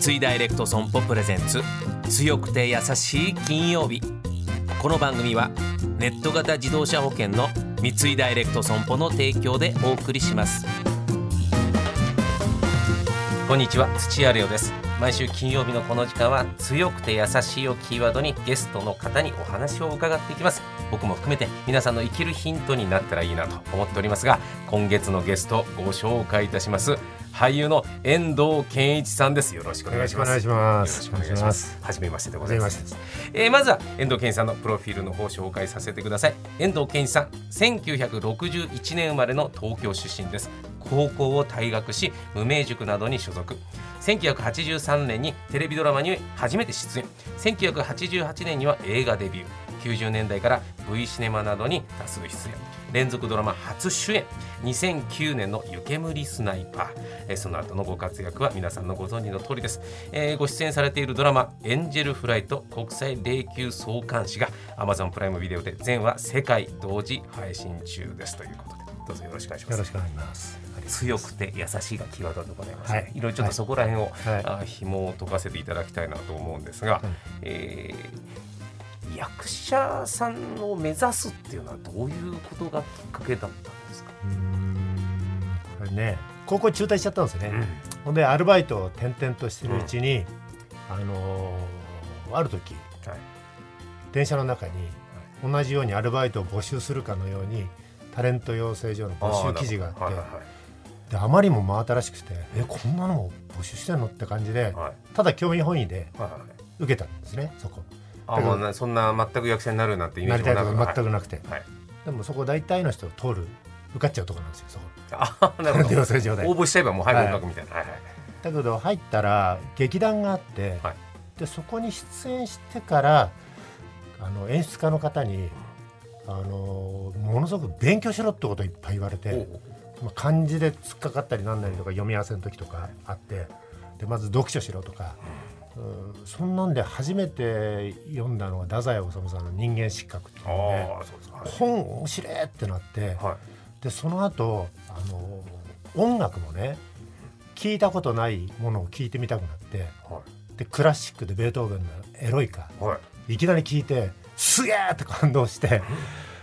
三井ダイレクト損保プレゼンツ。強くて優しい金曜日。この番組はネット型自動車保険の三井ダイレクト損保の提供でお送りします。こんにちは土屋レオです。毎週金曜日のこの時間は強くて優しいをキーワードにゲストの方にお話を伺っていきます。僕も含めて皆さんの生きるヒントになったらいいなと思っておりますが今月のゲストご紹介いたします。俳優の遠藤健一さんです。よろしくお願いします。よろしくお願いします。初めましてでございます。初えーまずは遠藤健一さんのプロフィールの方を紹介させてください。遠藤健一さん1961年生まれの東京出身です高校を退学し無名塾などに所属。1983年にテレビドラマに初めて出演。1988年には映画デビュー。90年代から V シネマなどに多数出演。連続ドラマ初主演。2009年の「湯煙スナイパー」えーその後のご活躍は皆さんのご存知の通りです、えーご出演されているドラマ「エンジェルフライト国際霊柩総監視」が Amazon プライムビデオで全話世界同時配信中です。ということどうぞよろしくお願いします。よろしくお願いします。強くて優しいがキーワードでございます、はい。いろいろちょっとそこら辺を、はい。あ紐を解かせていただきたいなと思うんですが、うんえー役者さんを目指すっていうのはどういうことがきっかけだったんですか、これね高校中退しちゃったんですよね。うん。ほんでアルバイトを転々としてるうちに、あのーある時はい。電車の中に同じようにアルバイトを募集するかのようにタレント養成所の募集記事があってはいはいであまりにも真新しくてえこんなのも募集してんのって感じではい。はいただ興味本位ではいはい受けたんですねそこ。あもうなそんな全く役者になるなんてイメーなりたいとジもなくか全くなくて、はい。でもそこ大体の人通る受かっちゃうとこなんですよそこ。あなるほど。応募しちゃえばもうはい合格みたいな、はいはい。だけど入ったら劇団があって、はい。でそこに出演してからあの演出家の方にあのものすごく勉強しろってことをいっぱい言われて、まあ漢字で突っかかったりなんなりとか読み合わせの時とかあってでまず読書しろとか、うんそんなんで初めて読んだのが太宰治さんの「人間失格」っていうので本面白いってなって、はい。でその後あの音楽もね聞いたことないものを聞いてみたくなってはでクラシックでベートーベンの「エロイカいはい」いきなり聞いてすげえって感動して。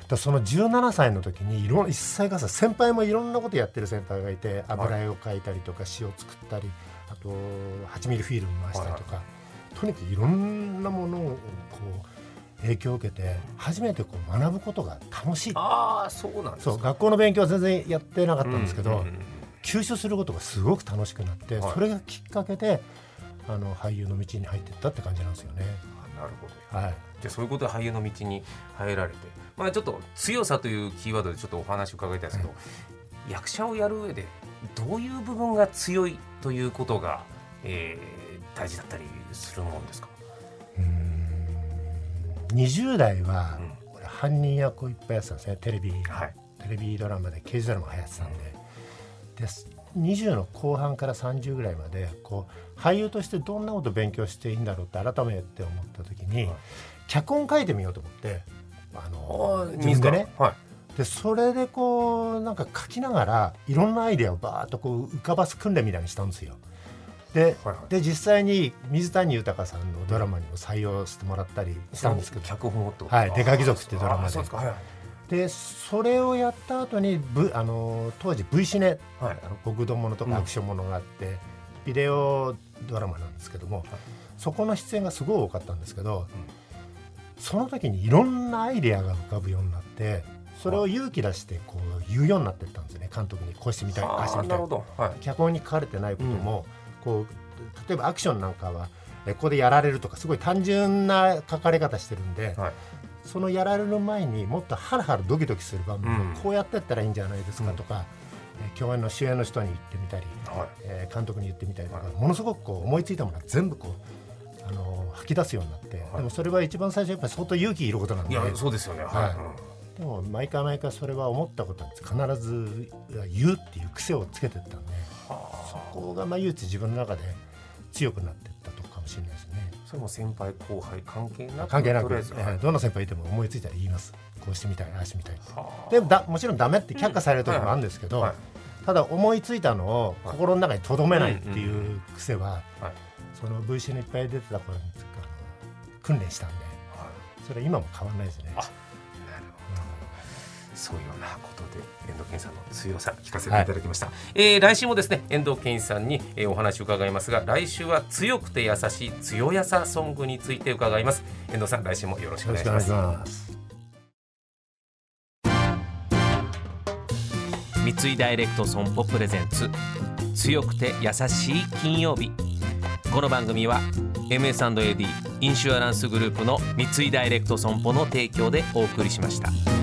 でその17歳の時にいろん一歳がさ先輩もいろんなことやってる先輩がいて油絵を描いたりとか詩を作ったりあと8ミリフィルム回したりとか、とにかくいろんなものをこう影響を受けて初めてこう学ぶことが楽しい。ああそうなんですか。そう学校の勉強は全然やってなかったんですけど、吸収することがすごく楽しくなって、はい。それがきっかけであの俳優の道に入っていったって感じなんですよね。あなるほど。はい、じゃあそういうことで俳優の道に入られて、まあ、ちょっと強さというキーワードでちょっとお話を伺いたいんですけど、役者をやる上でどういう部分が強いということが、えー大事だったりするもんですか、うーん。20代は、うん。俺犯人役をいっぱいやってたんですね。テレビ、はい。テレビドラマで刑事ドラマが流行ってたんで。で20の後半から30ぐらいまでこう俳優としてどんなことを勉強していいんだろうって改めて思った時に、はい。脚本書いてみようと思ってあの自分でね。はい。でそれでこうなんか書きながらいろんなアイデアをバーッとこう浮かばす訓練みたいにしたんですよ。ではいはい。で実際に水谷豊さんのドラマにも採用してもらったりしたんですけど。脚本と。はい。出かけ族っていうドラマで。あそうでそれをやった後に、v、あの当時 V シネはいあのものとかアクションものがあって、ビデオドラマなんですけども、そこの出演がすごい多かったんですけど、その時にいろんなアイデアが浮かぶようになってそれを勇気出してこう言うようになってったんですね。監督にこうしてみたいああしてみたい。はい。脚本に書かれてないことも、こう例えばアクションなんかはえここでやられるとかすごい単純な書かれ方してるんで、はいそのやられる前にもっとハラハラドキドキする場面をうん。こうやってったらいいんじゃないですかとか、えー共演の主演の人に言ってみたり、はい。えー監督に言ってみたりとか、はい。ものすごくこう思いついたものが全部こう、あのー吐き出すようになって、はい。でもそれは一番最初やっぱり相当勇気いることなんで。いやそうですよね。はい、はい。うん。でも毎回毎回それは思ったことは必ず言うっていう癖をつけてったんでそこがまあ唯一自分の中で強くなっていったとこかもしれないですね。それも先輩後輩関係なく関係なく、えとりあえず、ーどんな先輩いても思いついたら言います。こうしてみたいああしてみたい。はあ。でもだもちろんダメって却下される時もあるんですけど、はい。ただ思いついたのをはい。心の中に留めないっていう癖は、はい。その VC のいっぱい出てた頃に訓練したんでそれは今も変わらないですね。そういうようなことで遠藤健さんの強さ聞かせていただきました、えー来週もですね遠藤健さんに、えーお話を伺いますが来週は強くて優しい強やさソングについて伺います遠藤さん来週もよろしくお願いします願いします。三井ダイレクト損保プレゼンツ強くて優しい金曜日この番組は MS&AD インシュアランスグループの三井ダイレクト損保の提供でお送りしました。